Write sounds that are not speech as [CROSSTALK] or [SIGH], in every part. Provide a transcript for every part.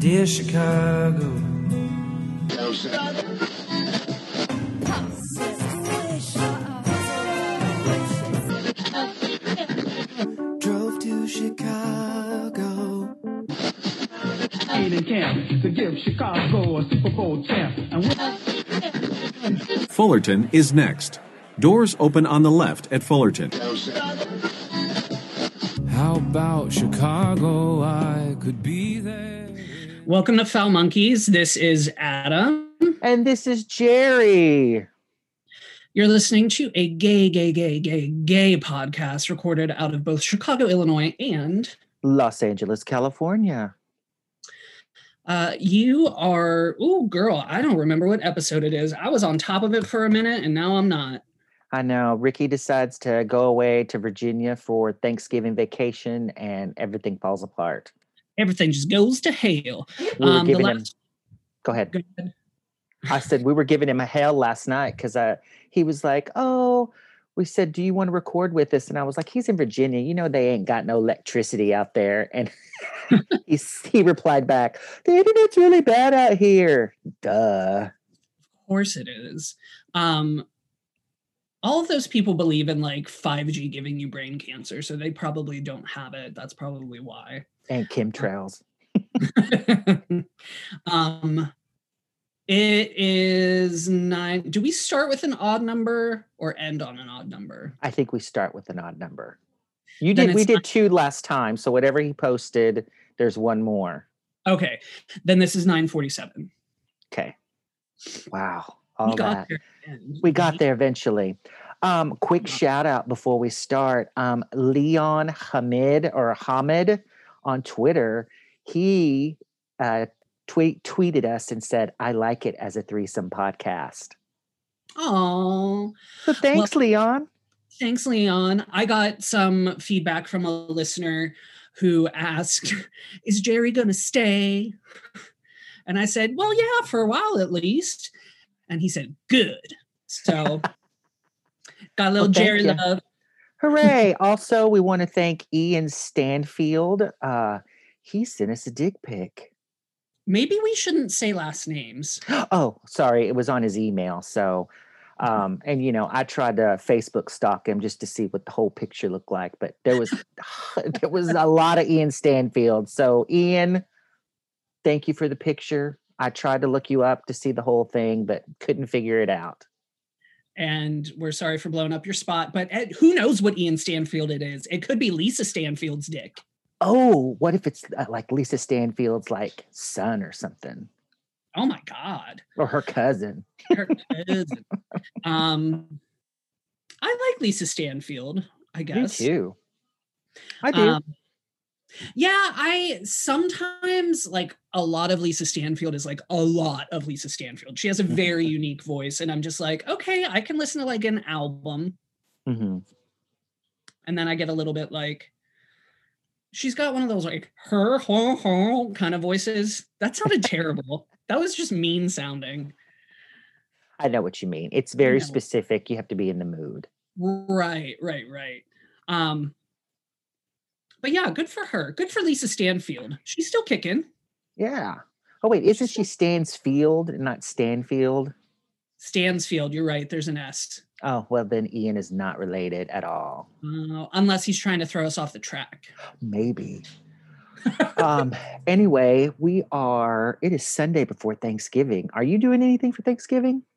Dear Chicago. Drove to Chicago. camp to give Chicago a Super Bowl champ. Fullerton is next. Doors open on the left at Fullerton. How about Chicago? I could be there. Welcome to Foul Monkeys. This is Adam. And this is Jerry. You're listening to a gay, gay, gay, gay, gay podcast recorded out of both Chicago, Illinois, and Los Angeles, California. uh, you are. Oh, girl, I don't remember what episode it is. I was on top of it for a minute, and now I'm not. I know Ricky decides to go away to Virginia for Thanksgiving vacation and everything falls apart. Everything just goes to hell. We were Um, the giving him, last- go ahead. Go ahead. I said we were giving him a hell last night because uh, he was like, "Oh, we said, do you want to record with us?" And I was like, "He's in Virginia. You know they ain't got no electricity out there." And [LAUGHS] he he replied back, "The internet's really bad out here." Duh. Of course it is. Um, all of those people believe in like 5G giving you brain cancer, so they probably don't have it. That's probably why. And chemtrails. [LAUGHS] um, it is nine. Do we start with an odd number or end on an odd number? I think we start with an odd number. You Then did. We did two last time, so whatever he posted, there's one more. Okay, then this is 947. Okay. Wow. All that. there. End. We got there eventually. Um, quick shout out before we start. Um, Leon Hamid or Hamid on Twitter, he uh, tweet tweeted us and said, "I like it as a threesome podcast." Oh, So thanks, Leon. thanks, Leon. I got some feedback from a listener who asked, Is Jerry going to stay? And I said, Well, yeah, for a while at least. And he said, Good. So [LAUGHS] got a little Well, Jerry you. love. Hooray! [LAUGHS] also, we want to thank Ian Stanfield. Uh, he sent us a dick pic. Maybe we shouldn't say last names. [GASPS] Oh, sorry, it was on his email. So, um, [LAUGHS] and you know, I tried to Facebook stalk him just to see what the whole picture looked like, but there was there was a lot of Ian Stanfield. So, Ian, thank you for the picture. I tried to look you up to see the whole thing, but couldn't figure it out. And we're sorry for blowing up your spot, but eh, who knows what Ian Stanfield it is? It could be Lisa Stanfield's dick. Oh, what if it's uh, like Lisa Stanfield's like son or something, Oh my God. or her cousin? Her cousin. um, I like Lisa Stanfield, I guess. Me too. I do. Um, yeah, I sometimes like a lot of Lisa Stanfield is like a lot of Lisa Stanfield. She has a very [LAUGHS] unique voice, and I'm just like, okay, I can listen to like an album, Mhm. and then I get a little bit like, she's got one of those like her ho ho kind of voices. That sounded terrible. [LAUGHS] That was just mean sounding. I know what you mean. It's very specific. You have to be in the mood. Right, right, right. Um, but yeah, good for her. Good for Lisa Stanfield. She's still kicking. Yeah. Oh wait, isn't she Stansfield and not Stanfield? Stansfield, you're right. There's an S. Oh well, then Ian is not related at all. Uh, unless he's trying to throw us off the track. Maybe. [LAUGHS] um. Anyway, we are. It is Sunday before Thanksgiving. Are you doing anything for Thanksgiving? [SIGHS]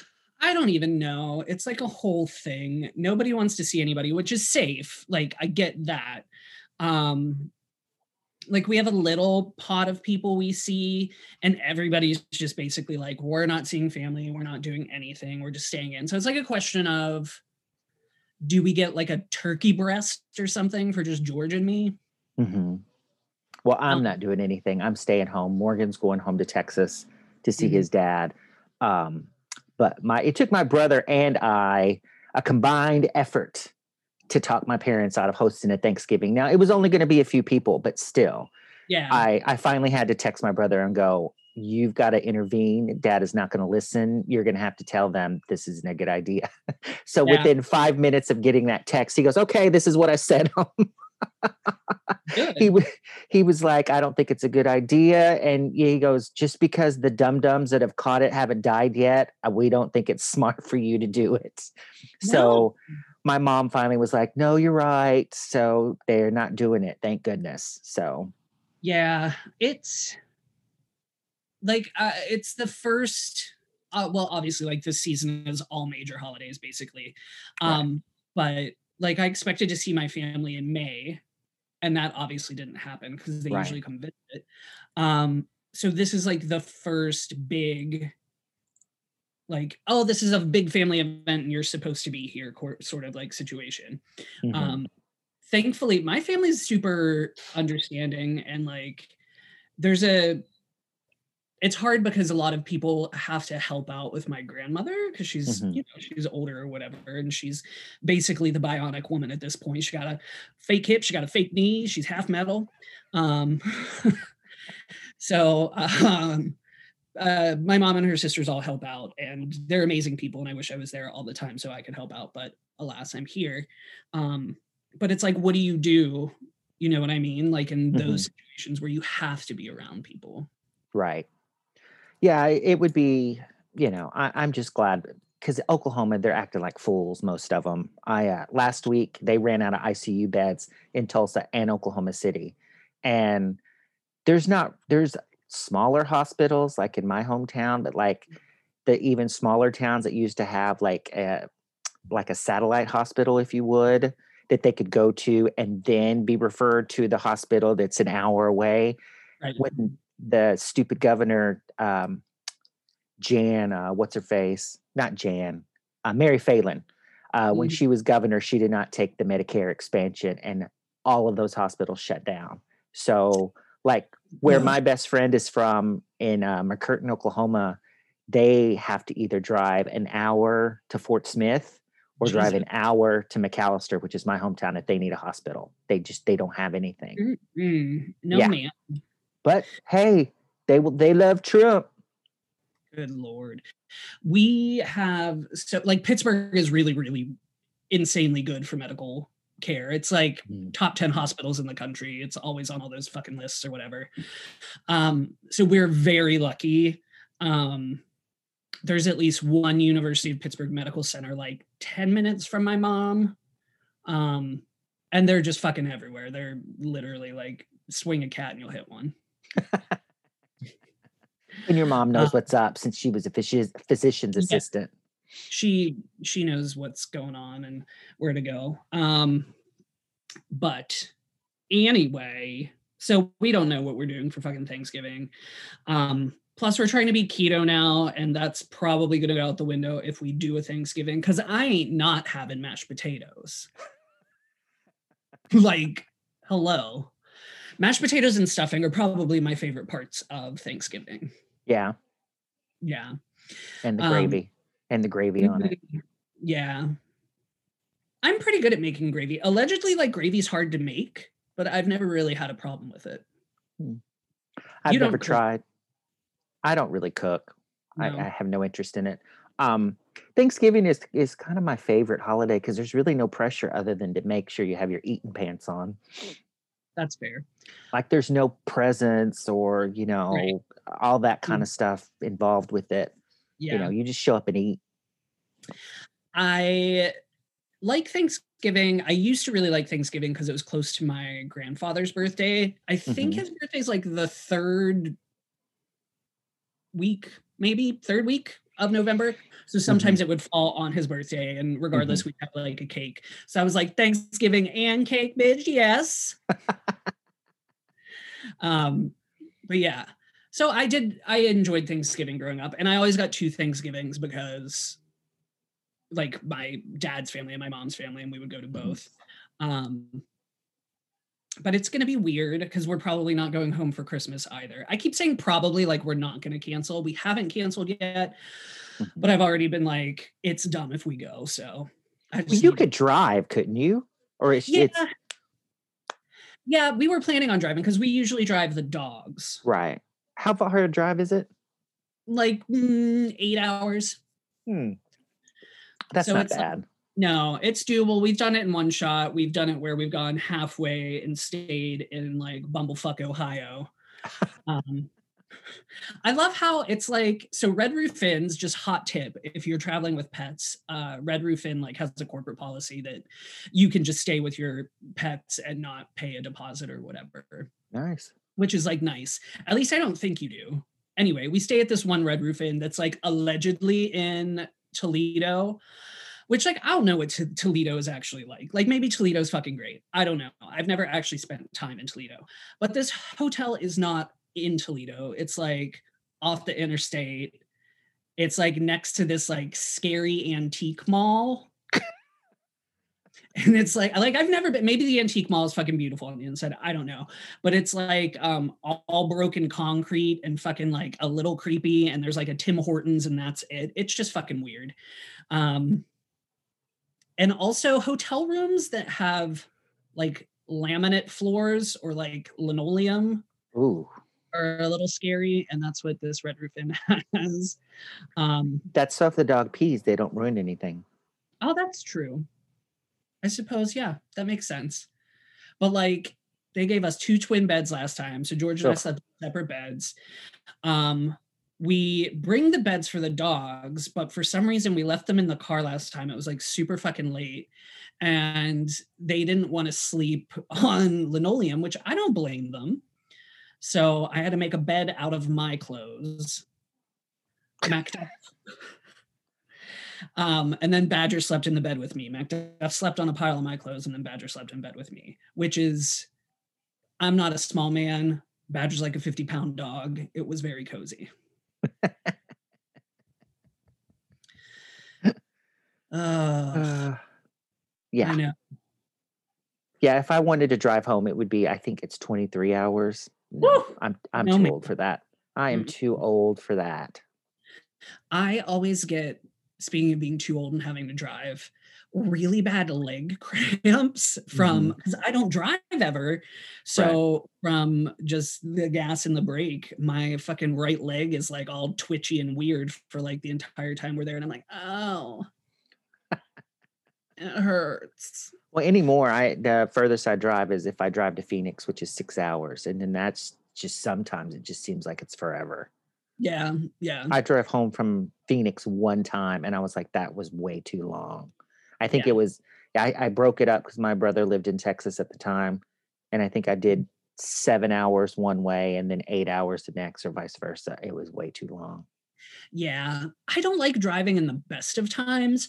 [LAUGHS] I don't even know. It's like a whole thing. Nobody wants to see anybody, which is safe. Like I get that. Um like we have a little pot of people we see and everybody's just basically like we're not seeing family, we're not doing anything, we're just staying in. So it's like a question of do we get like a turkey breast or something for just George and me? hmm Well, I'm Um, not doing anything. I'm staying home. Morgan's going home to Texas to see Mhm. his dad. Um, but my it took my brother and I a combined effort to talk my parents out of hosting a Thanksgiving. Now it was only going to be a few people, but still, Yeah. I I finally had to text my brother and go, "You've got to intervene. Dad is not going to listen. You're going to have to tell them this isn't a good idea." [LAUGHS] so Yeah. within five minutes of getting that text, he goes, "Okay, this is what I said." [LAUGHS] He he was like, I don't think it's a good idea, and he goes, just because the dum dums that have caught it haven't died yet, uh, we don't think it's [LAUGHS] smart for you to do it. So my mom finally was like, No, you're right. So they're not doing it. Thank goodness. So Yeah, it's like uh, it's the first. Uh, well, obviously, like this season is all major holidays, basically. Right. Um, but like I expected to see my family in May, and that obviously didn't happen because they Right. usually come visit. Um, so this is like the first big, like, oh, this is a big family event, and you're supposed to be here, sort of like situation mhm. um thankfully my family's super understanding and like there's a it's hard because a lot of people have to help out with my grandmother because she's Mhm. you know she's older or whatever and she's basically the bionic woman at this point. She got a fake hip she got a fake knee she's half metal. Um [LAUGHS] so um uh, my mom and her sisters all help out and they're amazing people and i wish i was there all the time so i could help out but alas i'm here. Um but it's like what do you do? You know what i mean? Like in those situations where you have to be around people. Right. Yeah, it would be, you know, I, I'm just glad because Oklahoma, they're acting like fools, most of them. I uh, last week they ran out of ICU beds in Tulsa and Oklahoma City, and there's not there's smaller hospitals like in my hometown, but like the even smaller towns that used to have like a like a satellite hospital, if you would, that they could go to and then be referred to the hospital that's an hour away right when the stupid governor um jan uh what's her face not jan uh, mary fallin uh when Mhm. she was governor she did not take the medicare expansion and all of those hospitals shut down so like where Yeah. my best friend is from in uh, mccurtain oklahoma they have to either drive an hour to fort smith or drive an hour to mcalester which is my hometown if they need a hospital they just they don't have anything Mm, no Yeah. man but hey, they will they love Trump. good lord. We have so like pittsburgh is really really insanely good for medical care. It's like Mm. top 10 hospitals in the country. It's always on all those fucking lists or whatever. Um so we're very lucky. Um there's at least one university of pittsburgh medical center like 10 minutes from my mom. Um and they're just fucking everywhere. They're literally like swing a cat and you'll hit one And your mom knows Uh, what's up since she was a physi- physician's Yeah. assistant. she she knows what's going on and where to go um but anyway so we don't know what we're doing for fucking thanksgiving um plus we're trying to be keto now and that's probably going to go out the window if we do a thanksgiving because i ain't not having mashed potatoes like hello mashed potatoes and stuffing are probably my favorite parts of thanksgiving Yeah, yeah and the Um, gravy and the gravy on it. Mhm. Yeah. I'm pretty good at making gravy. Allegedly, like gravy's hard to make, but I've never really had a problem with it. I've you never tried. I don't really cook. I, I have no interest in it. Um, Thanksgiving is is kind of my favorite holiday because there's really no pressure other than to make sure you have your eating pants on. That's fair. Like there's no presents or you know all that kind Mm. of stuff involved with it. Yeah. You know, you just show up and eat. I like Thanksgiving. I used to really like Thanksgiving because it was close to my grandfather's birthday. I think Mhm. his birthday's like the third week, maybe third week of November. So sometimes it would fall on his birthday, and regardless, we'd have like a cake. So I was like, Thanksgiving and cake, bitch, yes. [LAUGHS] um, but yeah. So I did I enjoyed Thanksgiving growing up, and I always got two Thanksgivings because like my dad's family and my mom's family, and we would go to both. Um, but it's going to be weird because we're probably not going home for Christmas either. I keep saying probably like we're not going to cancel. We haven't canceled yet, Mhm. but I've already been like, it's dumb if we go. So I Well, you could drive, couldn't you? Or it's, yeah. it's Yeah, we were planning on driving because we usually drive the dogs right. How far a drive is it? like mm, eight hours. Hmm. That's So not it's like- bad. No, it's doable. We've done it in one shot. We've done it where we've gone halfway and stayed in like Bumblefuck, Ohio. [LAUGHS] Um, I love how it's like so Red Roof Inn's just hot tip if you're traveling with pets. Uh, Red Roof Inn like has a corporate policy that you can just stay with your pets and not pay a deposit or whatever, Nice. which is like nice. At least I don't think you do. Anyway, we stay at this one Red Roof Inn that's like allegedly in Toledo, which like I don't know what T- Toledo is actually like. Like maybe Toledo's fucking great. I don't know. I've never actually spent time in Toledo, but this hotel is not in Toledo. It's like off the interstate. It's like next to this like scary antique mall. and it's like like I've never been maybe the antique mall is fucking beautiful on the inside. I don't know. But it's like um all, all broken concrete and fucking like a little creepy and there's like a Tim Hortons and that's it. It's just fucking weird. Um and also hotel rooms that have like laminate floors or like linoleum Ooh, are a little scary, and that's what this Red Roof Inn [LAUGHS] has. Um, that's so if the dog pees, they don't ruin anything. oh, that's true. I suppose, yeah, that makes sense. But like, they gave us two twin beds last time, so George and I slept separate beds. Um, we bring the beds for the dogs, but for some reason we left them in the car last time. It was like super fucking late, and they didn't want to sleep [LAUGHS] on linoleum, which I don't blame them. So I had to make a bed out of my clothes. Macduff. um, and then Badger slept in the bed with me. Macduff slept on a pile of my clothes, and then Badger slept in bed with me, which is, I'm not a small man. Badger's like a 50 pound dog. It was very cozy. [LAUGHS] uh, Uh, yeah. I know. Yeah, if I wanted to drive home, it would be. I think it's twenty three hours. No, Woo! I'm I'm No, too ma'am. old for that. I am Mm. too old for that. I always get, speaking of being too old and having to drive, really bad leg [LAUGHS] cramps from mm-hmm. because I don't drive ever. So from just the gas and the brake, my fucking right leg is like all twitchy and weird for like the entire time we're there. And I'm like, oh, it hurts. Well, anymore, I the furthest I drive is if I drive to Phoenix, which is six hours, and then that's just sometimes it just seems like it's forever. Yeah. Yeah. I drove home from Phoenix one time, and I was like, that was way too long. I think Yeah. it was. I, I broke it up because my brother lived in Texas at the time, and I think I did seven hours one way and then eight hours the next, or vice versa. It was way too long. Yeah, I don't like driving in the best of times,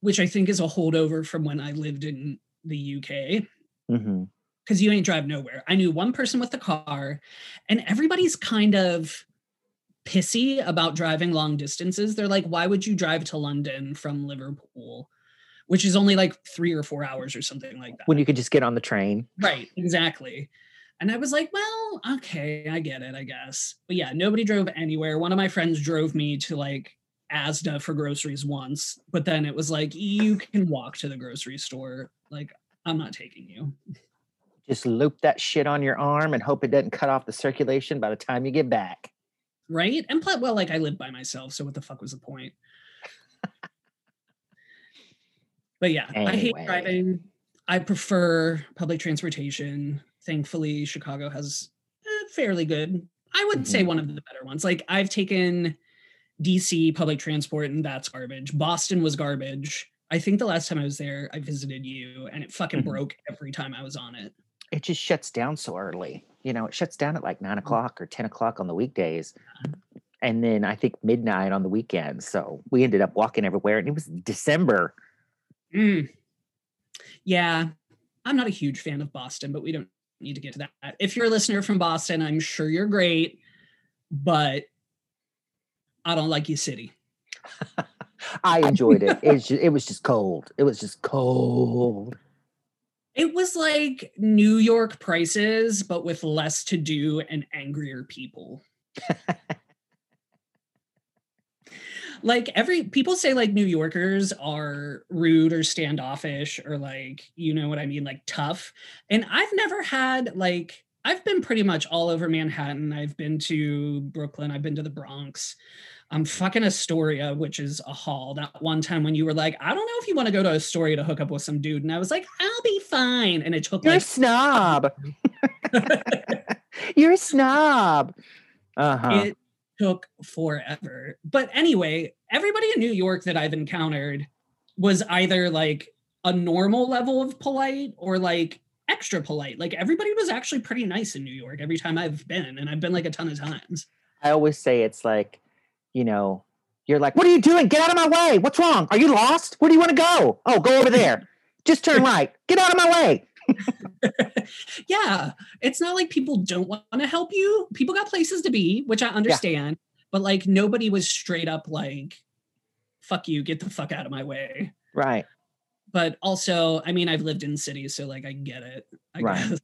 which I think is a holdover from when I lived in the UK hmm because you ain't drive nowhere. I knew one person with a car, and everybody's kind of pissy about driving long distances. They're like, why would you drive to London from Liverpool, which is only like three or four hours or something like that? When you could just get on the train. Right, exactly. And I was like, well, okay, I get it, I guess. But yeah, nobody drove anywhere. One of my friends drove me to like Asda for groceries once, but then it was like, you can walk to the grocery store. Like, I'm not taking you. Just loop that shit on your arm and hope it doesn't cut off the circulation by the time you get back. Right. And plus, well, like I live by myself. So what the fuck was the point? But yeah, I hate driving. I prefer public transportation. Thankfully, Chicago has fairly good. I would say Mhm. one of the better ones. Like I've taken DC public transport and that's garbage. Boston was garbage. I think the last time I was there, I visited you and it fucking Mhm. broke every time I was on it. It just shuts down so early. You know, it shuts down at like nine Mm. o'clock or 10 o'clock on the weekdays. And then I think midnight on the weekends. So we ended up walking everywhere and it was December. Mm. Yeah, I'm not a huge fan of Boston, but we don't need to get to that. If you're a listener from Boston, I'm sure you're great, but I don't like your city. [LAUGHS] I enjoyed it. It's just, it was just cold. It was just cold. It was like New York prices, but with less to do and angrier people. [LAUGHS] like every people say like New Yorkers are rude or standoffish or like you know what I mean like tough and I've never had like I've been pretty much all over Manhattan. I've been to Brooklyn. I've been to the Bronx. I'm fucking Astoria, which is a hall. That one time when you were like, I don't know if you want to go to Astoria to hook up with some dude. And I was like, I'll be fine. And it took You're a snob. [LAUGHS] [LAUGHS] You're a snob. Uh-huh. it took forever. But anyway, everybody in New York that I've encountered was either like a normal level of polite or like extra polite. Like everybody was actually pretty nice in New York every time I've been, and I've been like a ton of times. I always say it's like, you know, you're like, what are you doing? Get out of my way. What's wrong? Are you lost? Where do you want to go? Oh, go over there. Just turn right. Get out of my way. [LAUGHS] [LAUGHS] yeah, it's not like people don't want to help you. People got places to be, which I understand, but like nobody was straight up like, fuck you, get the fuck out of my way. Right. But also, I mean, I've lived in cities, so like I get it. I Right. guess.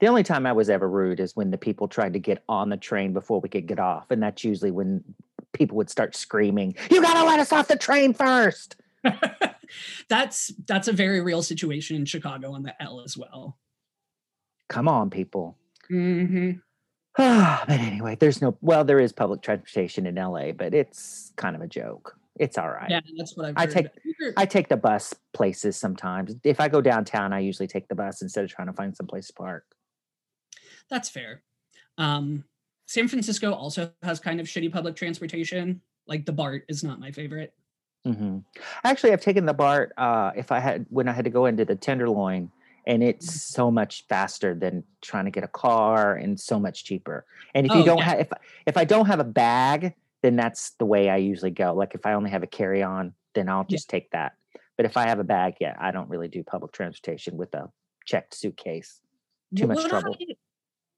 The only time I was ever rude is when the people tried to get on the train before we could get off. And that's usually when people would start screaming, You gotta let us off the train first. [LAUGHS] that's that's a very real situation in Chicago on the L as well. Come on, people. hmm [SIGHS] but anyway, there's no well, there is public transportation in LA, but it's kind of a joke. It's all right. Yeah, that's what I've I take- I take the bus places sometimes. If I go downtown, I usually take the bus instead of trying to find some place to park. That's fair. Um, San Francisco also has kind of shitty public transportation. Like the BART is not my favorite. hmm Actually, I've taken the BART. Uh, if I had when I had to go into the Tenderloin, and it's so much faster than trying to get a car, and so much cheaper. And if you Oh, don't yeah. have if if I don't have a bag, then that's the way I usually go. Like if I only have a carry on, then I'll Yeah. just take that. But if I have a bag, yeah, I don't really do public transportation with a checked suitcase. Too much what trouble. I,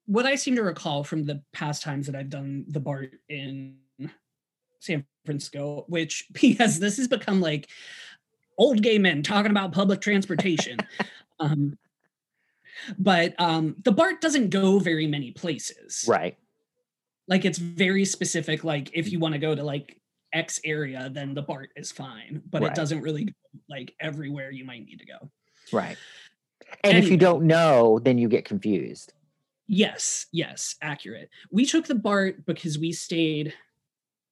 what I seem to recall from the past times that I've done the BART in San Francisco, which [LAUGHS] P.S. this has become like old gay men talking about public transportation. [LAUGHS] um, but um, the BART doesn't go very many places. Right. Like it's very specific. Like if you want to go to like X area, then the BART is fine, but Right. it doesn't really go like everywhere you might need to go. Right. And if you don't know, then you get confused. Yes, yes, accurate. We took the BART because we stayed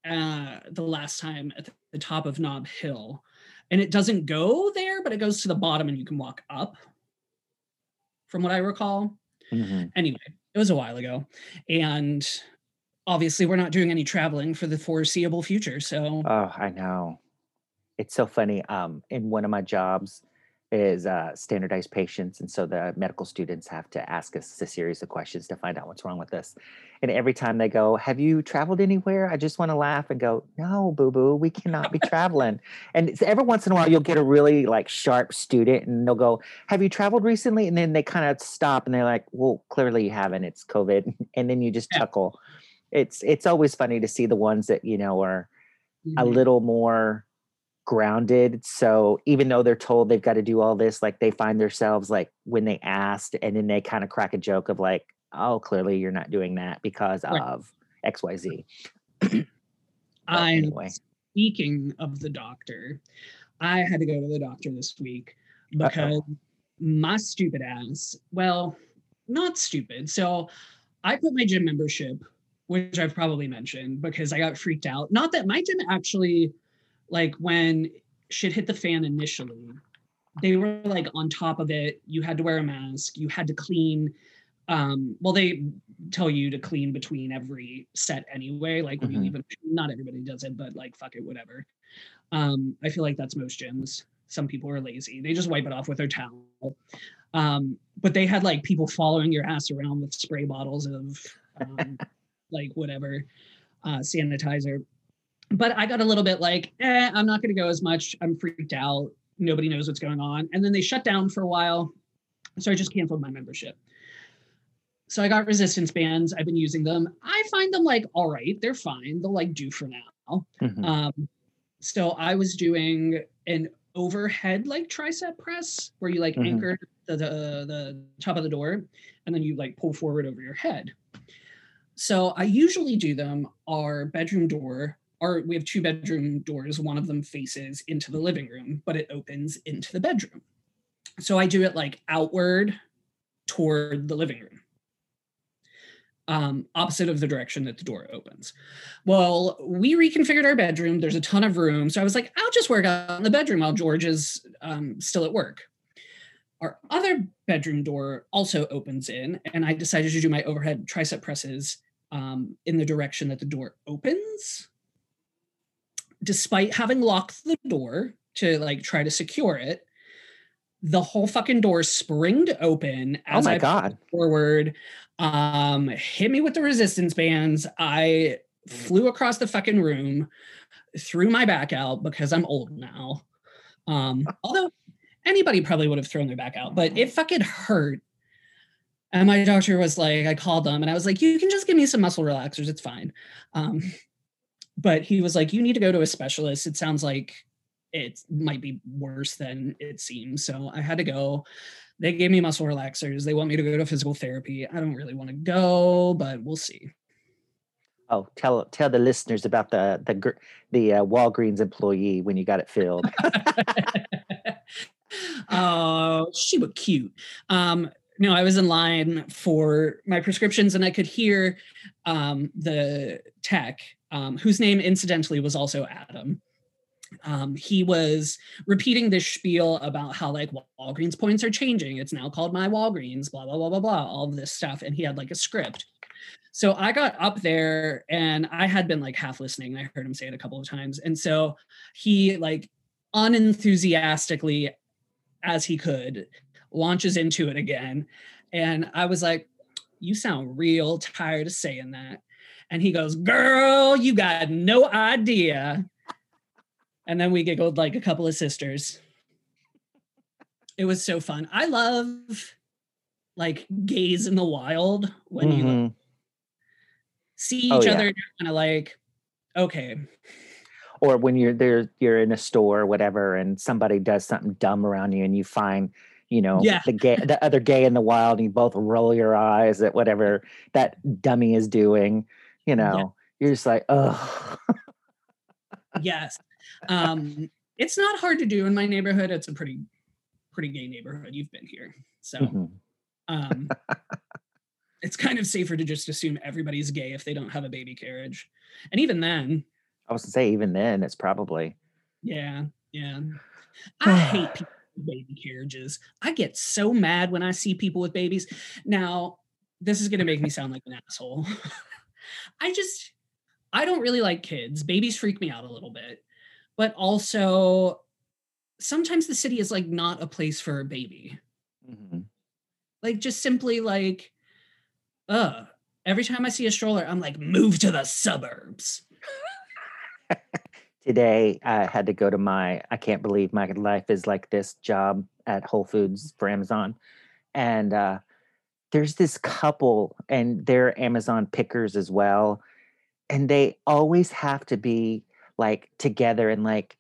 uh the last time at the top of Nob Hill. And it doesn't go there, but it goes to the bottom and you can walk up. From what I recall. Mhm. Anyway, it was a while ago. And obviously we're not doing any traveling for the foreseeable future. So Oh, I know. It's so funny. Um, in one of my jobs is uh, standardized patients, and so the medical students have to ask us a series of questions to find out what's wrong with us. And every time they go, "Have you traveled anywhere?" I just want to laugh and go, "No, boo boo, we cannot be traveling." And every once in a while, you'll get a really like sharp student, and they'll go, "Have you traveled recently?" And then they kind of stop, and they're like, "Well, clearly you haven't. It's COVID." [LAUGHS] And then you just Yeah. chuckle. It's it's always funny to see the ones that you know are a Mhm. little more grounded. So even though they're told they've got to do all this, like they find themselves like when they asked, and then they kind of crack a joke of like, "Oh, clearly you're not doing that because Right. of X, Y, Z." [CLEARS THROAT] I'm anyway, speaking of the doctor, I had to go to the doctor this week because my stupid ass, well, not stupid. So I put my gym membership, which I've probably mentioned because I got freaked out. Not that my gym actually, like when shit hit the fan initially, they were like on top of it. You had to wear a mask, you had to clean. Um, well, they tell you to clean between every set anyway. Like Mhm. you leave, not everybody does it, but like fuck it, whatever. Um, I feel like that's most gyms. Some people are lazy; they just wipe it off with their towel. Um, but they had like people following your ass around with spray bottles of um, [LAUGHS] like whatever uh, sanitizer. But I got a little bit like, eh, I'm not going to go as much. I'm freaked out. Nobody knows what's going on. And then they shut down for a while. So I just canceled my membership. So I got resistance bands. I've been using them. I find them like all right. They're fine. They'll like do for now. Mhm. Um, so I was doing an overhead like tricep press where you like Mhm. anchor the, the the top of the door and then you like pull forward over your head. So I usually do them our bedroom door. Our we have two bedroom doors. One of them faces into the living room, but it opens into the bedroom. So I do it like outward toward the living room. um, opposite of the direction that the door opens. Well, we reconfigured our bedroom. There's a ton of room. So I was like, I'll just work out in the bedroom while George is um, still at work. Our other bedroom door also opens in, and I decided to do my overhead tricep presses um, in the direction that the door opens. Despite having locked the door to like try to secure it, the whole fucking door springed open Oh my I god. forward, um, hit me with the resistance bands. I flew across the fucking room, threw my back out because I'm old now. Um, [LAUGHS] although anybody probably would have thrown their back out, but it fucking hurt. And my doctor was like, I called them and I was like, you can just give me some muscle relaxers, it's fine. Um, but he was like, you need to go to a specialist. It sounds like it might be worse than it seems. So I had to go. They gave me muscle relaxers. They want me to go to physical therapy. I don't really want to go, but we'll see. Oh, tell tell the listeners about the the gr- the uh, Walgreens employee when you got it filled. [LAUGHS] oh, she was cute. Um, no, I was in line for my prescriptions and I could hear um, the tech, um, whose name incidentally was also Adam. Um, he was repeating this spiel about how like Walgreens points are changing. It's now called My Walgreens, blah, blah, blah, blah, blah, all of this stuff. And he had like a script. So I got up there and I had been like half listening. I heard him say it a couple of times. And so he like unenthusiastically as he could launches into it again. And I was like, You sound real tired of saying that. And he goes, Girl, you got no idea. And then we giggled like a couple of sisters. It was so fun. I love like gays in the wild when you like, see Oh, each yeah. other and kind of like, okay, Or when you're there, you're in a store or whatever, and somebody does something dumb around you, and you find, you know, Yeah. the gay, the other gay in the wild, and you both roll your eyes at whatever that dummy is doing. You know, you're just like, oh, [LAUGHS] yes. Um, it's not hard to do in my neighborhood. It's a pretty, pretty gay neighborhood. You've been here. So Mhm. um [LAUGHS] it's kind of safer to just assume everybody's gay if they don't have a baby carriage. And even then, I was gonna say, even then, it's probably yeah, yeah. [SIGHS] I hate people with baby carriages. I get so mad when I see people with babies. Now, this is gonna make me sound like an asshole. [LAUGHS] I just I don't really like kids. Babies freak me out a little bit. But also sometimes the city is like not a place for a baby. Mhm. like just simply like uh every time i see a stroller i'm like move to the suburbs [LAUGHS] today I had to go to my I can't believe my life is like this job at Whole Foods for Amazon. And uh there's this couple and they're Amazon pickers as well. And they always have to be like together and like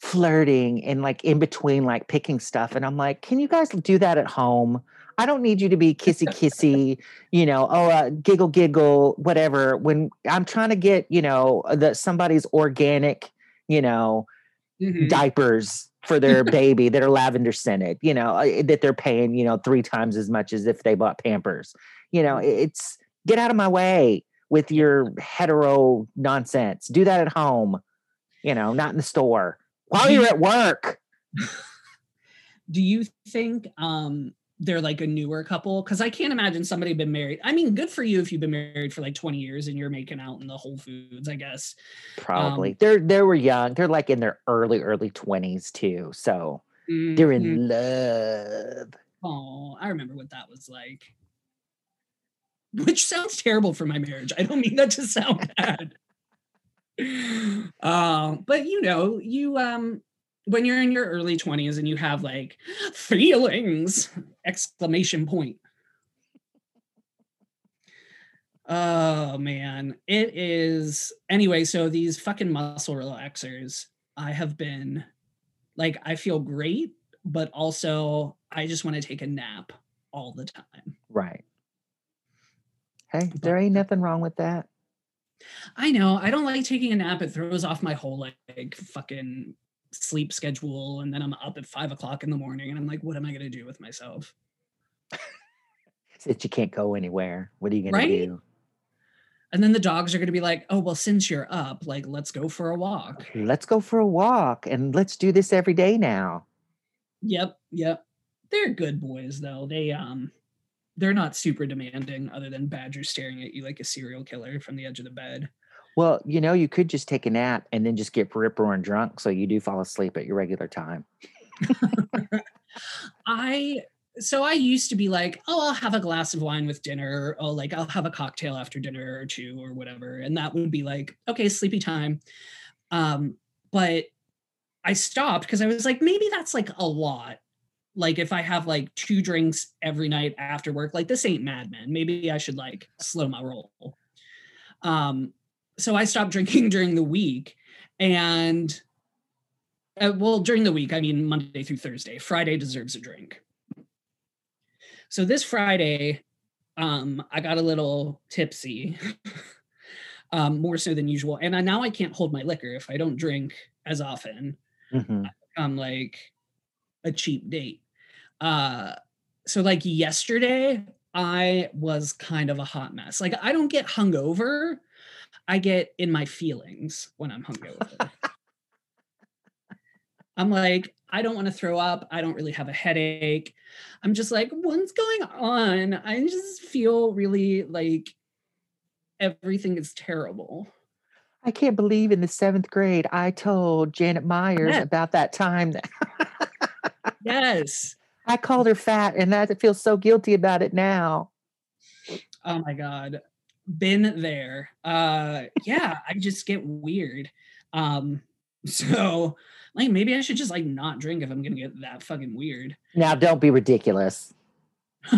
flirting and like in between like picking stuff. And I'm like, can you guys do that at home? I don't need you to be kissy kissy, you know, oh uh, giggle giggle, whatever. When I'm trying to get, you know, the somebody's organic, you know, Mhm. diapers for their baby that are lavender scented, you know, uh, that they're paying, you know, three times as much as if they bought Pampers. You know, it's get out of my way with your hetero nonsense. Do that at home, you know, not in the store while you're at work. [LAUGHS] do you think um they're like a newer couple because i can't imagine somebody been married i mean good for you if you've been married for like 20 years and you're making out in the whole foods i guess Probably. Um, they're they were young. They're like in their early, early 20s too. So they're in love. oh i remember what that was like which sounds terrible for my marriage i don't mean that to sound [LAUGHS] bad uh, but you know you um when you're in your early 20s and you have like feelings exclamation point oh man it is anyway so these fucking muscle relaxers i have been like i feel great but also i just want to take a nap all the time Right. Hey, there ain't nothing wrong with that. I know. I don't like taking a nap. It throws off my whole like fucking sleep schedule. And then I'm up at five o'clock in the morning and I'm like, what am I going to do with myself? that you can't go anywhere, what are you gonna do? And then the dogs are going to be like, oh, well, since you're up, like, let's go for a walk. Let's go for a walk and let's do this every day now. Yep. Yep. They're good boys, though. They, um, they're not super demanding other than Badger staring at you like a serial killer from the edge of the bed. Well, you know, you could just take a nap and then just get rip roaring drunk so you do fall asleep at your regular time. [LAUGHS] I so I used to be like, oh, I'll have a glass of wine with dinner. Oh, like I'll have a cocktail after dinner or two or whatever. And that would be like, okay, sleepy time. Um, but I stopped because I was like, maybe that's like a lot. Like if I have like two drinks every night after work, like this ain't Mad Men. Maybe I should like slow my roll. Um, so I stopped drinking [LAUGHS] during the week and uh, well, during the week, I mean Monday through Thursday. Friday deserves a drink. So this Friday, um, I got a little tipsy, [LAUGHS] um, more so than usual, and I, now I can't hold my liquor if I don't drink as often. Mhm. I'm like a cheap date. Uh, so like yesterday, I was kind of a hot mess. Like I don't get hungover, I get in my feelings when I'm hungover. [LAUGHS] I'm like, I don't want to throw up. I don't really have a headache. I'm just like, what's going on? I just feel really like everything is terrible. I can't believe in the seventh grade I told Janet Myers Yeah. about that time that [LAUGHS] Yes. I called her fat and I feel so guilty about it now. Oh my God. Been there. Uh yeah, I just get weird. Um, [LAUGHS] so like maybe I should just like not drink if I'm gonna get that fucking weird. Now, don't be ridiculous. [LAUGHS]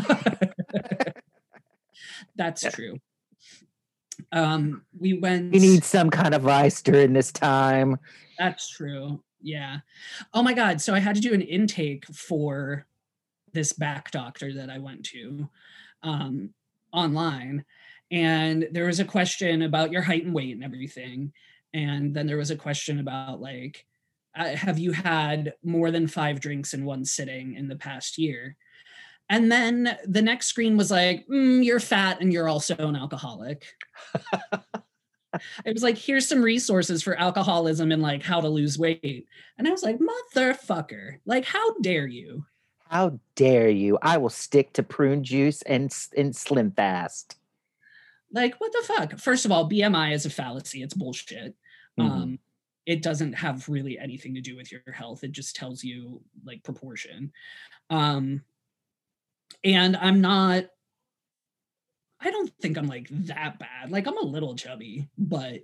That's true. Um, we went You need some kind of ice during this time. That's true. Yeah. Oh my God. So I had to do an intake for this back doctor that I went to um, online. And there was a question about your height and weight and everything. And then there was a question about, like, uh, have you had more than five drinks in one sitting in the past year? And then the next screen was like, "Mm, you're fat and you're also an alcoholic. it was like, here's some resources for alcoholism and like how to lose weight. And I was like, motherfucker, like, how dare you? How dare you? I will stick to prune juice and, and slim fast. Like, what the fuck? First of all, BMI is a fallacy. It's bullshit. Mhm. Um, it doesn't have really anything to do with your health. It just tells you like proportion. Um, and I'm not, I don't think I'm like that bad. Like, I'm a little chubby, but,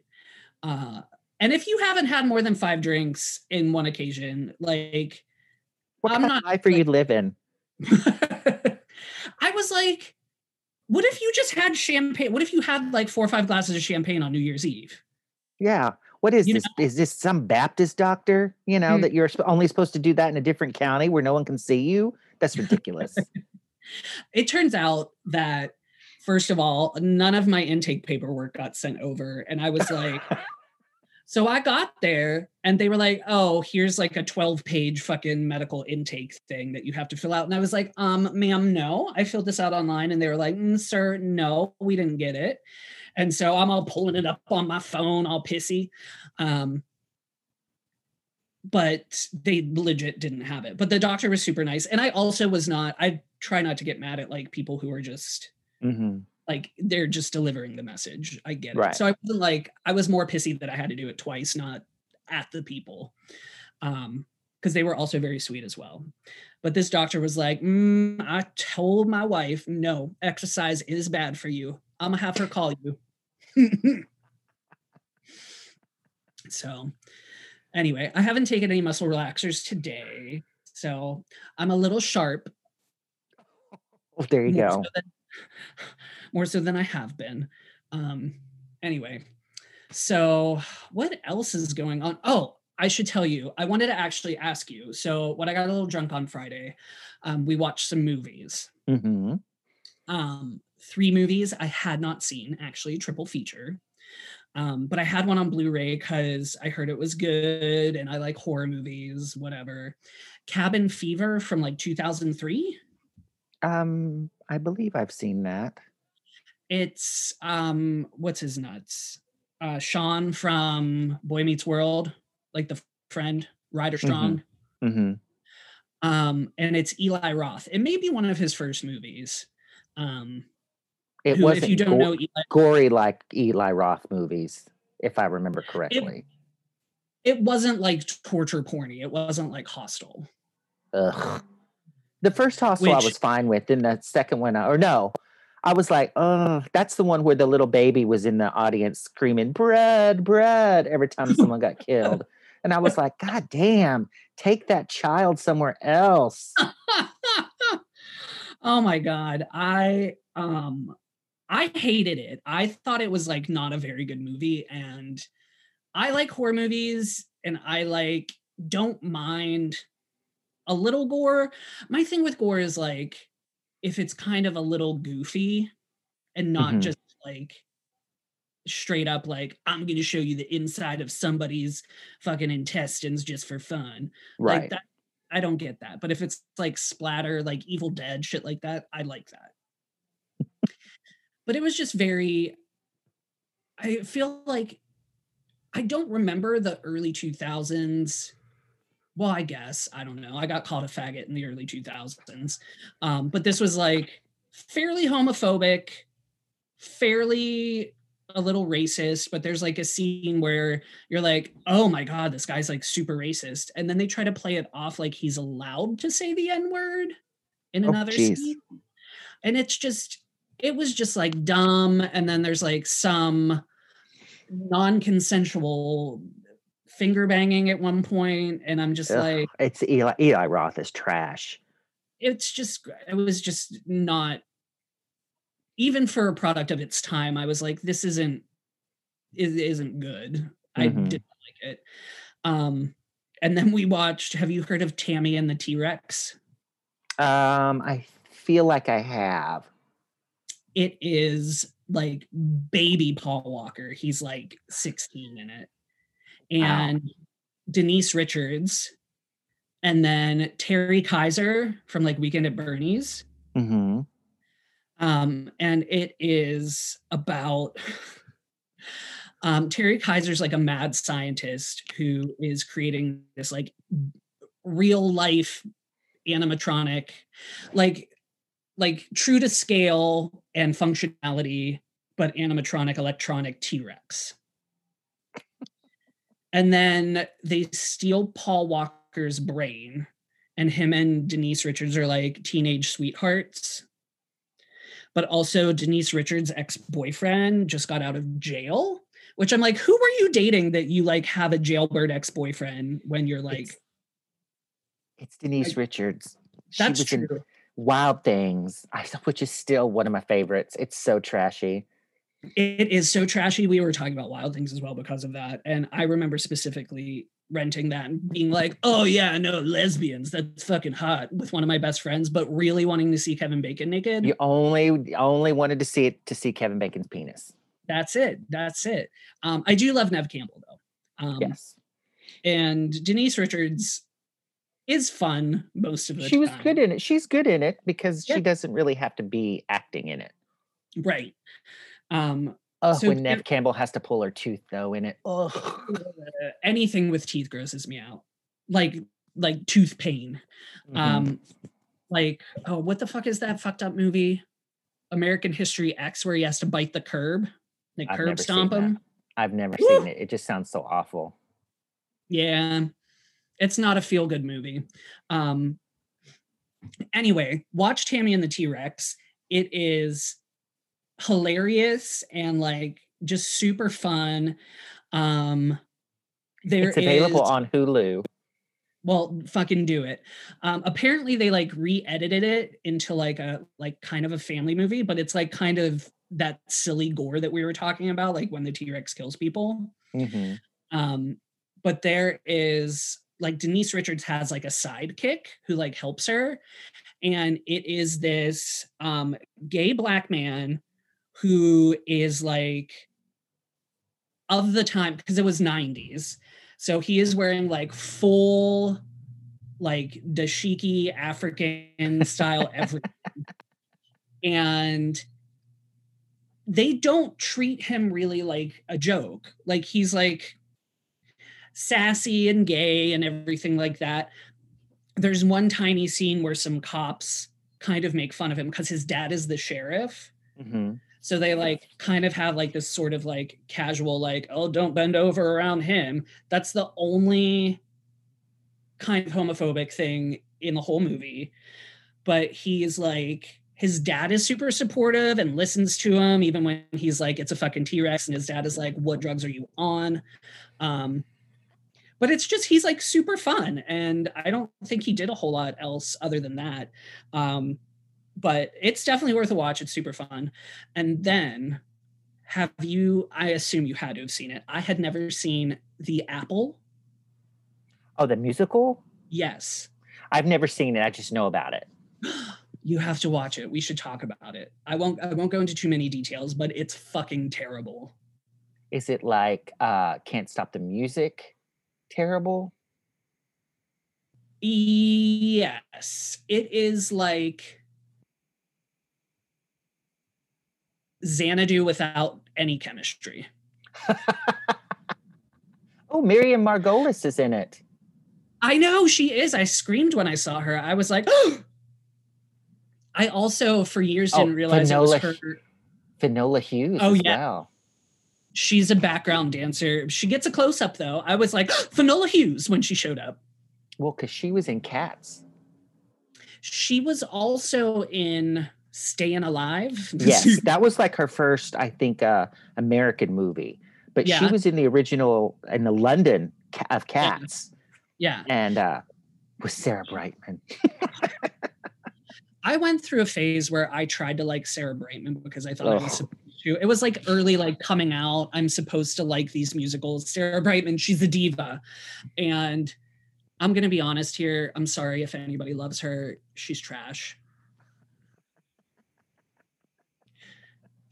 uh, and if you haven't had more than five drinks in one occasion, like, What I'm not, life are you living? [LAUGHS] I was like, what if you just had champagne? What if you had like four or five glasses of champagne on New Year's Eve? Yeah. What is You this? Is this some Baptist doctor? You know, Mm. that you're only supposed to do that in a different county where no one can see you? That's ridiculous. [LAUGHS] It turns out that, first of all, none of my intake paperwork got sent over. And I was like, [LAUGHS] so I got there and they were like, oh, here's like a 12 page fucking medical intake thing that you have to fill out. And I was like, um, ma'am, no, I filled this out online. And they were like, "Mm, sir, no, we didn't get it. And so I'm all pulling it up on my phone, all pissy. Um, but they legit didn't have it. But the doctor was super nice. And I also was not, I try not to get mad at like people who are just hmm like they're just delivering the message. I get it. So I wasn't like I was more pissy that I had to do it twice, not at the people. Um, because they were also very sweet as well. But this doctor was like, "Mm, I told my wife, no, exercise is bad for you. I'm gonna have her call you. [LAUGHS] so anyway, I haven't taken any muscle relaxers today. So I'm a little sharp Oh, there you [LAUGHS] more go. so than, more so than I have been. Um, anyway, so what else is going on? Oh, I should tell you, I wanted to actually ask you. So when I got a little drunk on Friday, um, we watched some movies. hmm Um, three movies I had not seen, actually, triple feature. Um, but I had one on Blu-ray because I heard it was good and I like horror movies, whatever. Cabin Fever from like 2003. Um, I believe I've seen that. it's um what's his nuts? Uh Sean from Boy Meets World, like the friend, Ryder Mhm. Strong. hmm Um, and it's Eli Roth. It may be one of his first movies. Um It wasn't if you don't go- know Eli, gory like Eli Roth movies, if I remember correctly. it wasn't like torture porny. It wasn't like Hostel. Ugh. The first hostel I was fine with. Then the second one, I- or no, I was like, oh, that's the one where the little baby was in the audience screaming bread, bread every time [LAUGHS] someone got killed. And I was like, God damn, take that child somewhere else. [LAUGHS] oh my god i um i hated it i thought it was like not a very good movie and i like horror movies and i like don't mind a little gore my thing with gore is like if it's kind of a little goofy and not Mhm. just like straight up like i'm going to show you the inside of somebody's fucking intestines just for fun Right. like that i don't get that but if it's like splatter like evil dead shit like that i like that but it was just very i feel like i don't remember the early 2000s well i guess i don't know i got called a faggot in the early 2000s um, but this was like fairly homophobic fairly a little racist but there's like a scene where you're like oh my god this guy's like super racist and then they try to play it off like he's allowed to say the n word in Oh, another scene and it's just it was just like dumb and then there's like some non-consensual finger banging at one point and i'm just Ugh, like it's Eli, Eli Roth is trash. it's just it was just not even for a product of its time i was like this isn't it isn't good i Mhm. didn't like it um and then we watched have you heard of tammy and the t-rex Um, I feel like I have. it is like baby paul walker he's like 16 in it and denise richards and then terry kaiser from like weekend at bernie's. Hmm um, and it is about um, Terry Kaiser's like a mad scientist who is creating this like real life animatronic, like like true to scale and functionality, but animatronic electronic T Rex. And then they steal Paul Walker's brain, and him and Denise Richards are like teenage sweethearts but also Denise Richards' ex-boyfriend just got out of jail, which I'm like, who were you dating that you like have a jailbird ex-boyfriend when you're like, It's, it's Denise Richards. She that's true. Wild Things, which is still one of my favorites. It's so trashy. It is so trashy. We were talking about Wild Things as well because of that. And I remember specifically renting that and being like, oh yeah, no, lesbians, that's fucking hot with one of my best friends, but really wanting to see Kevin Bacon naked. You only only wanted to see it to see Kevin Bacon's penis. That's it. That's it. Um, I do love Nev Campbell though. Um, yes, and Denise Richards is fun most of the time. she was good in it. She's good in it because Yeah. she doesn't really have to be acting in it. right. Um, Oh, So when Nev Campbell has to pull her tooth though in it. Oh, [LAUGHS] uh, anything with teeth grosses me out, like like tooth pain. Mm-hmm. Um, like oh, what the fuck is that fucked up movie? American History X, where he has to bite the curb, like I've curb stomp that. him. I've never Woo! seen it. It just sounds so awful. Yeah, it's not a feel good movie. Um, anyway, watch Tammy and the T Rex. It is hilarious and like just super fun. Um, there it's available is- on Hulu. well fucking do it um apparently they like re-edited it into like a like kind of a family movie but it's like kind of that silly gore that we were talking about like when the t-rex kills people Mhm. um but there is like denise richards has like a sidekick who like helps her and it is this um gay black man who is like of the time because it was 90s so he is wearing like full like dashiki african [LAUGHS] style everything and they don't treat him really like a joke. Like he's like sassy and gay and everything like that. There's one tiny scene where some cops kind of make fun of him because his dad is the sheriff. Mhm. So they like kind of have like this sort of like casual, like, oh, don't bend over around him. That's the only kind of homophobic thing in the whole movie. But he's like, his dad is super supportive and listens to him, even when he's like, it's a fucking T Rex. And his dad is like, what drugs are you on? Um, but it's just, he's like super fun. And I don't think he did a whole lot else other than that. Um, but it's definitely worth a watch. It's super fun. And then have you, I assume you had to have seen it. I had never seen The Apple. Oh, the musical? Yes. I've never seen it. I just know about it. [GASPS] You have to watch it. We should talk about it. I won't I won't go into too many details, but it's fucking terrible. Is it like uh Can't Stop the Music? Terrible? Yes. It is like Xanadu without any chemistry. [LAUGHS] Oh, Miriam Margolis is in it. I know she is. I screamed when I saw her. I was like, oh! [GASPS] I also for years Oh, didn't realize it was her. Vanola Hughes Oh, as yeah. well. She's a background dancer. She gets a close up though. I was like, [GASPS] Finola Hughes when she showed up. Well, because she was in Cats. She was also in Staying Alive. [LAUGHS] Yes, that was like her first, I think, uh American movie. But she was in the original in the London of Cats yeah. and uh with Sarah Brightman. [LAUGHS] I went through a phase where I tried to like Sarah Brightman because I thought I was supposed to. It was like early, like coming out. I'm supposed to like these musicals. Sarah Brightman, she's a diva. And I'm going to be honest here. I'm sorry if anybody loves her. She's trash.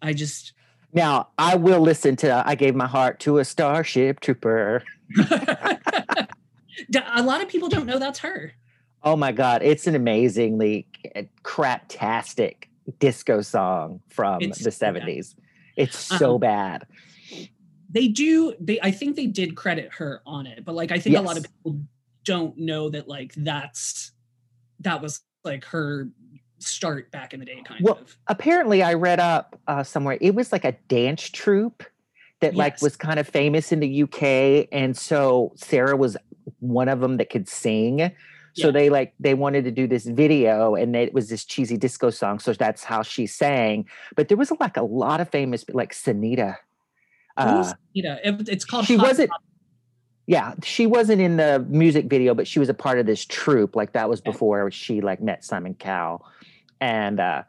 I just, Now, I will listen to I gave my heart to a starship trooper. [LAUGHS] a lot of people don't know that's her. Oh my god, it's an amazingly craptastic disco song from It's the so bad. 70s. It's so Um, bad. They do, they, I think they did credit her on it, but like, I think a lot of people don't know that like that's, that was like her start back in the day, kind Well, of. Apparently I read up uh, somewhere it was like a dance troupe that like was kind of famous in the UK and so Sarah was one of them that could sing. So Yeah. they like they wanted to do this video and it was this cheesy disco song so that's how she sang. But there was like a lot of famous like Sanita uh, It- it's called. she Hot wasn't Top. yeah she wasn't in the music video but she was a part of this troupe like that was before she like met simon cowell and uh,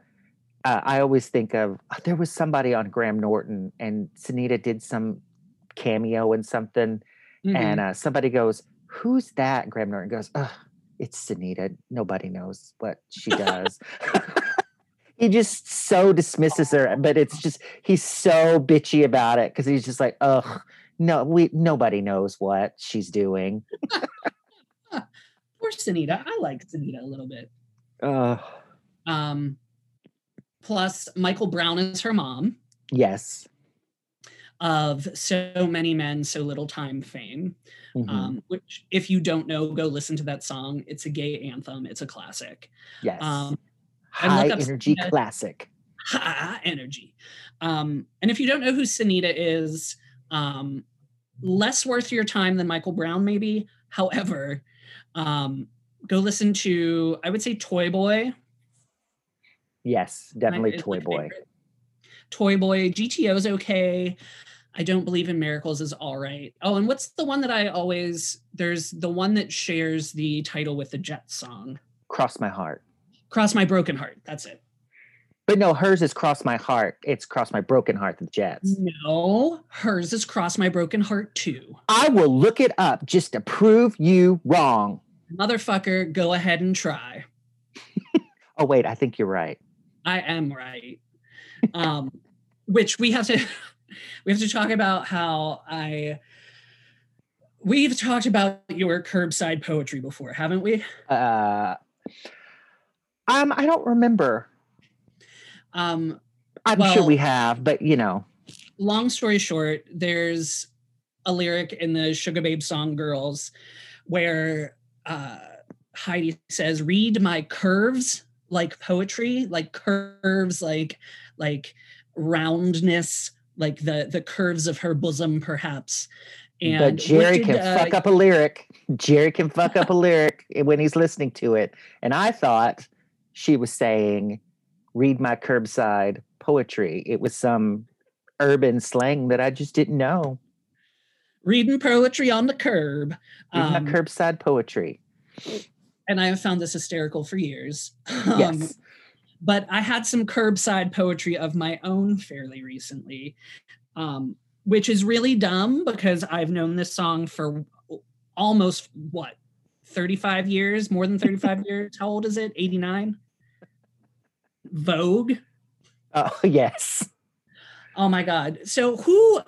uh i always think of uh, there was somebody on graham norton and sunita did some cameo in something Mhm. and uh somebody goes who's that and graham norton goes Ugh, it's sunita nobody knows what she does [LAUGHS] he just so dismisses her but it's just he's so bitchy about it because he's just like ugh no we nobody knows what she's doing [LAUGHS] Poor Sunita. I like Sunita a little bit. Ugh. Um, plus, Michael Brown is her mom yes of So Many Men, So Little Time fame. Mhm. Um, which, if you don't know, go listen to that song. It's a gay anthem. It's a classic. yes Um, high look up energy Sunita- classic ha, energy. Um, and if you don't know who Sunita is, um, less worth your time than Michael Brown, maybe. However, um, go listen to I would say Toy Boy. Yes definitely is toy boy favorite. Toy Boy, GTO's okay. I don't believe in miracles is all right. Oh, and what's the one that I always there's the one that shares the title with the Jet song. cross my heart Cross my broken heart. That's it. but no hers is cross my heart it's cross my broken heart the jets No, hers is Cross My Broken Heart too. i will look it up just to prove you wrong Motherfucker, go ahead and try. [LAUGHS] oh wait i think you're right I am right. Um, [LAUGHS] which we have to [LAUGHS] we have to talk about how I we've talked about your curbside poetry before, haven't we? uh um i don't remember Um, I'm sure we have, but you know, long story short, there's a lyric in the Sugar Babe song Girls where uh, Heidi says, read my curves like poetry, like curves, like like roundness, like the the curves of her bosom, perhaps. And but Jerry did, can uh, fuck up a lyric. Jerry can fuck up a [LAUGHS] lyric when he's listening to it. And I thought she was saying, read my curbside poetry. It was some urban slang that I just didn't know. reading poetry on the curb. Read my Um, curbside poetry. And I have found this hysterical for years. [LAUGHS] Um, Yes. but I had some curbside poetry of my own fairly recently, um, which is really dumb because I've known this song for almost what 35 years, more than 35 [LAUGHS] years. How old is it? 89. Vogue. Oh, [LAUGHS] yes. Oh my God. So who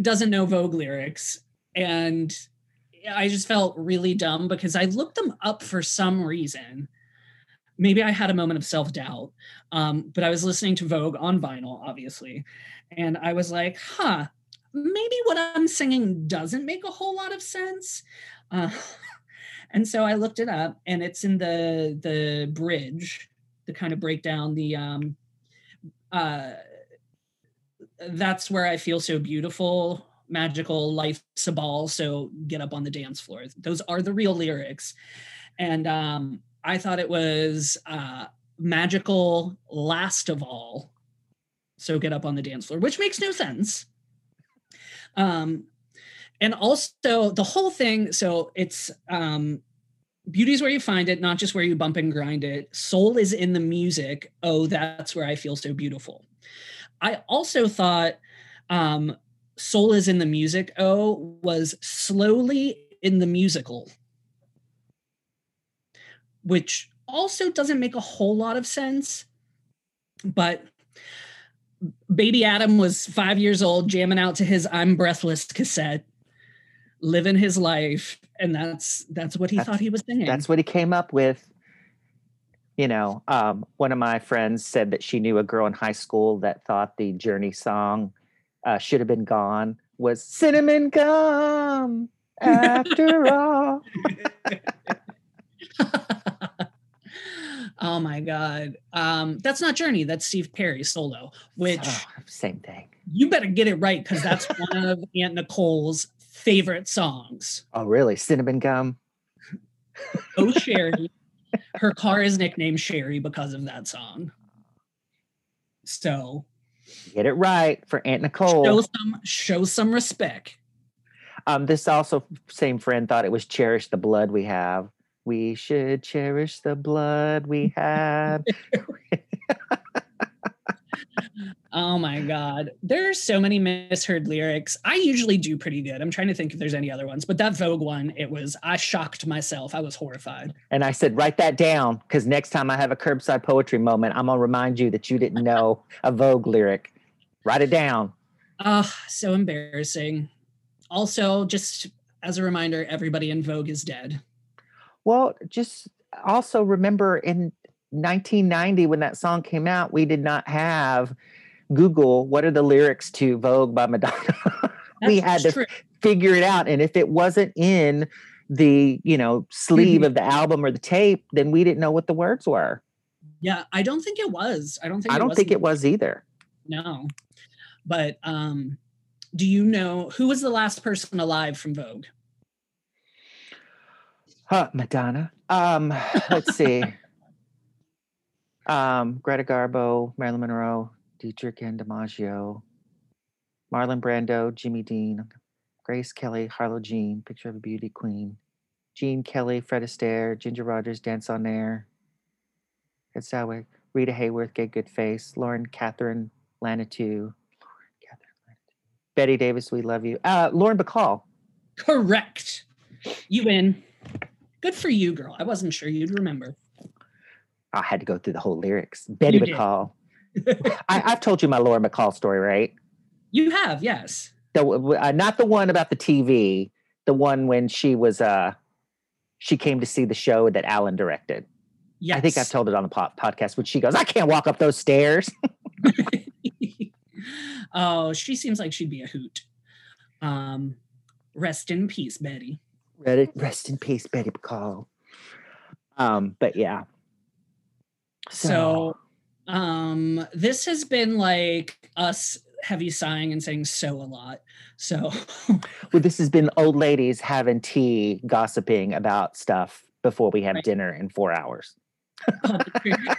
doesn't know Vogue lyrics? And I just felt really dumb because I looked them up for some reason. Maybe I had a moment of self doubt, um, but I was listening to Vogue on vinyl, obviously. And I was like, huh, maybe what I'm singing doesn't make a whole lot of sense. Uh, [LAUGHS] and so I looked it up and it's in the the bridge, the kind of breakdown, the um, uh, that's where I feel so beautiful, magical, life's a ball. So get up on the dance floor. Those are the real lyrics. And um, I thought it was uh, magical, last of all. So get up on the dance floor, which makes no sense. Um, and also the whole thing. So it's um, beauty's where you find it, not just where you bump and grind it. Soul is in the music. Oh, that's where I feel so beautiful. I also thought um, Soul is in the music. Oh, was slowly in the musical, which also doesn't make a whole lot of sense. But baby Adam was five years old, jamming out to his I'm Breathless cassette, living his life. And that's that's what he That's- thought he was singing. That's what he came up with. You know, um, one of my friends said that she knew a girl in high school that thought the Journey song uh, should have been gone was cinnamon gum after [LAUGHS] all. oh my god. Um, that's not Journey, that's Steve Perry solo, which Oh, same thing. you better get it right because that's one of [LAUGHS] Aunt Nicole's favorite songs. Oh, really? Cinnamon gum? Oh Sherry. Her car is nicknamed Sherry because of that song. So Get it right for Aunt Nicole. show some show some respect. Um, this also same friend thought it was cherish the blood we have. We should cherish the blood we have. [LAUGHS] Oh my God. There's so many misheard lyrics. I usually do pretty good. I'm trying to think if there's any other ones, but that Vogue one, it was, I shocked myself. I was horrified. and I said, write that down because next time I have a curbside poetry moment, I'm gonna remind you that you didn't know a Vogue lyric. Write it down. Oh, so embarrassing. Also, just as a reminder, everybody in Vogue is dead. Well, just also remember in 1990 when that song came out, we did not have Google. What are the lyrics to Vogue by Madonna? [LAUGHS] we had to true. figure it out, and if it wasn't in the you know sleeve Mhm. of the album or the tape, then we didn't know what the words were. Yeah, I don't think it was. I don't think I don't think in- it was either. No. But um, do you know who was the last person alive from Vogue? Huh, Madonna. Um, let's see. [LAUGHS] um, Greta Garbo, Marilyn Monroe, Dietrich and DiMaggio, Marlon Brando, Jimmy Dean, Grace Kelly, Harlow Jean, Picture of a Beauty Queen, Jean Kelly, Fred Astaire, Ginger Rogers, Dance on Air, Ed Sowick, Rita Hayworth, Lauren Catherine Lanitou, Lauren Catherine Lanitou, Betty Davis, We Love You, uh, Lauren Bacall. Correct. You win. Good for you, girl. I wasn't sure you'd remember. I had to go through the whole lyrics. Betty You. McCall. [LAUGHS] I, I've told you my Laura McCall story, right? You have, yes. The uh, not the one about the TV, the one when she was uh she came to see the show that Alan directed. Yes. I think I've told it on the po- podcast. When she goes, I can't walk up those stairs. [LAUGHS] oh, she seems like she'd be a hoot. Um, rest in peace, Betty. Rest, rest in peace, Betty Bacall. Um, but yeah. So, um, this has been like us heavy sighing and saying so a lot. So, [LAUGHS] well, this has been old ladies having tea, gossiping about stuff before we have Right. dinner in four hours. Public, tra-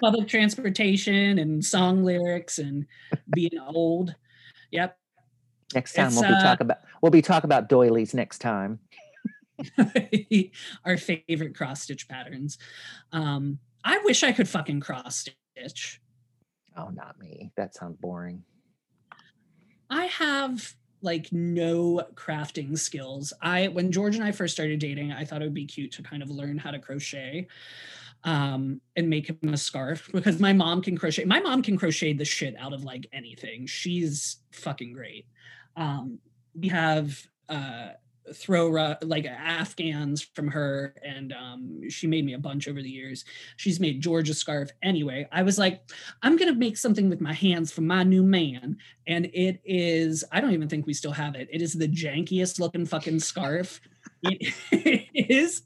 public transportation and song lyrics and being old. Yep. Next time It's, we'll be uh, talk about we'll be talk about doilies next time. [LAUGHS] Our favorite cross stitch patterns. Um, I wish I could fucking cross stitch. Oh, not me. That sounds boring. I have like no crafting skills. I when George and I first started dating, I thought it would be cute to kind of learn how to crochet um and make him a scarf [LAUGHS] because my mom can crochet. My mom can crochet the shit out of like anything. She's fucking great. Um we have uh throw like afghans from her and um she made me a bunch over the years she's made Georgia scarf anyway i was like i'm gonna make something with my hands for my new man and it is i don't even think we still have it it is the jankiest looking fucking scarf it [LAUGHS] is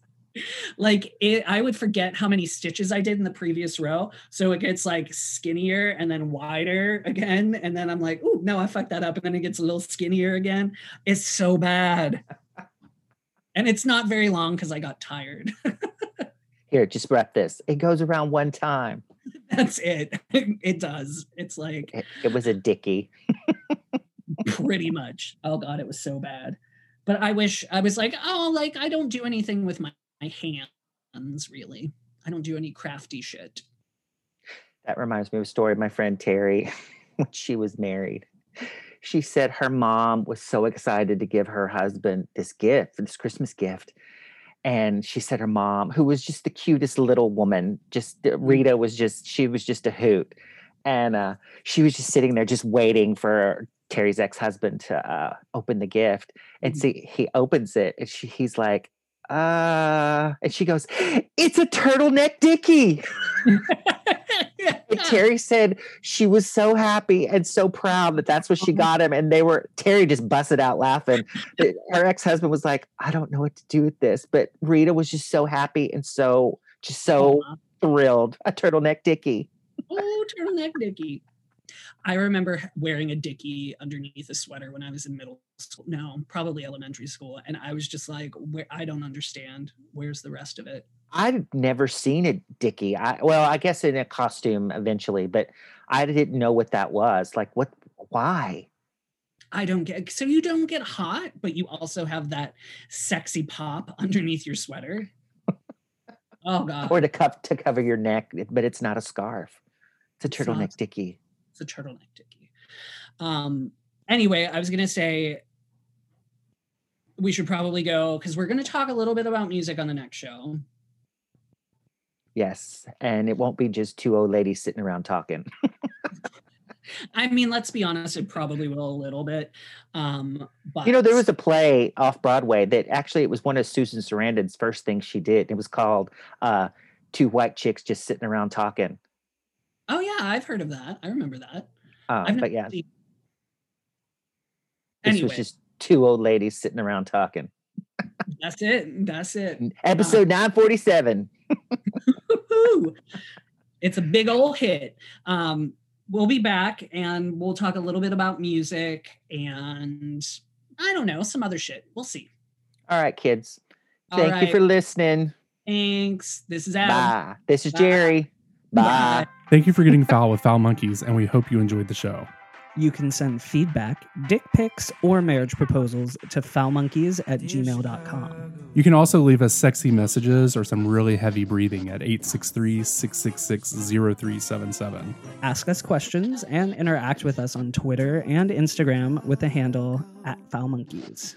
like it i would forget how many stitches i did in the previous row so it gets like skinnier and then wider again and then i'm like oh no i fucked that up and then it gets a little skinnier again it's so bad and it's not very long because i got tired [LAUGHS] Here, just wrap this. It goes around one time. that's it [LAUGHS] it does it's like It, it was a dicky. [LAUGHS] pretty much. Oh god, it was so bad. But I wish I was like, oh, like I don't do anything with my, my hands really. I don't do any crafty shit. That reminds me of a story of my friend Terry [LAUGHS] when she was married. She said her mom was so excited to give her husband this gift, this Christmas gift. And she said her mom, who was just the cutest little woman, just uh, Rita was just, she was just a hoot. And uh, she was just sitting there just waiting for Terry's ex husband to uh, open the gift. And Mhm. see, he opens it and she, he's like, uh, and she goes, It's a turtleneck dickie. And [LAUGHS] Terry said she was so happy and so proud that that's what she Mhm. got him. And they were, Terry just busted out laughing. Her ex husband was like, I don't know what to do with this. But Rita was just so happy and so, just so Aw. thrilled. A turtleneck dickie. oh, turtleneck dickie. I remember wearing a dickie underneath a sweater when I was in middle school. No, probably elementary school. And I was just like, where I don't understand. Where's the rest of it? I'd never seen a dickie. I, well, I guess in a costume eventually, but I didn't know what that was. Like, what, why? I don't get so you don't get hot, but you also have that sexy pop underneath your sweater. [LAUGHS] Oh god. Or to, cup, to cover your neck, but it's not a scarf. It's a turtleneck dickie. It's a turtleneck dickie. Um, anyway, I was gonna say we should probably go because we're gonna talk a little bit about music on the next show. Yes. And it won't be just two old ladies sitting around talking. [LAUGHS] I mean, let's be honest, it probably will a little bit. Um, but You know, there was a play off Broadway that actually it was one of Susan Sarandon's first things she did. It was called uh, Two White Chicks Just Sitting Around Talking. Oh yeah, I've heard of that. I remember that. I've but yeah, seen- this Anyway, was just two old ladies sitting around talking. that's it. That's it. Episode 947. Woo-hoo. It's a big old hit. Um, we'll be back and we'll talk a little bit about music and I don't know, some other shit. We'll see. All right, kids. Thank you for listening. Thanks. This is Adam. Bye. This is Bye. Jerry. Bye. Bye. Thank you for getting foul with Foul Monkeys, and we hope you enjoyed the show. You can send feedback, dick pics, or marriage proposals to foulmonkeys at gmail.com. You can also leave us sexy messages or some really heavy breathing at 863 666 0377. Ask us questions and interact with us on Twitter and Instagram with the handle at foulmonkeys.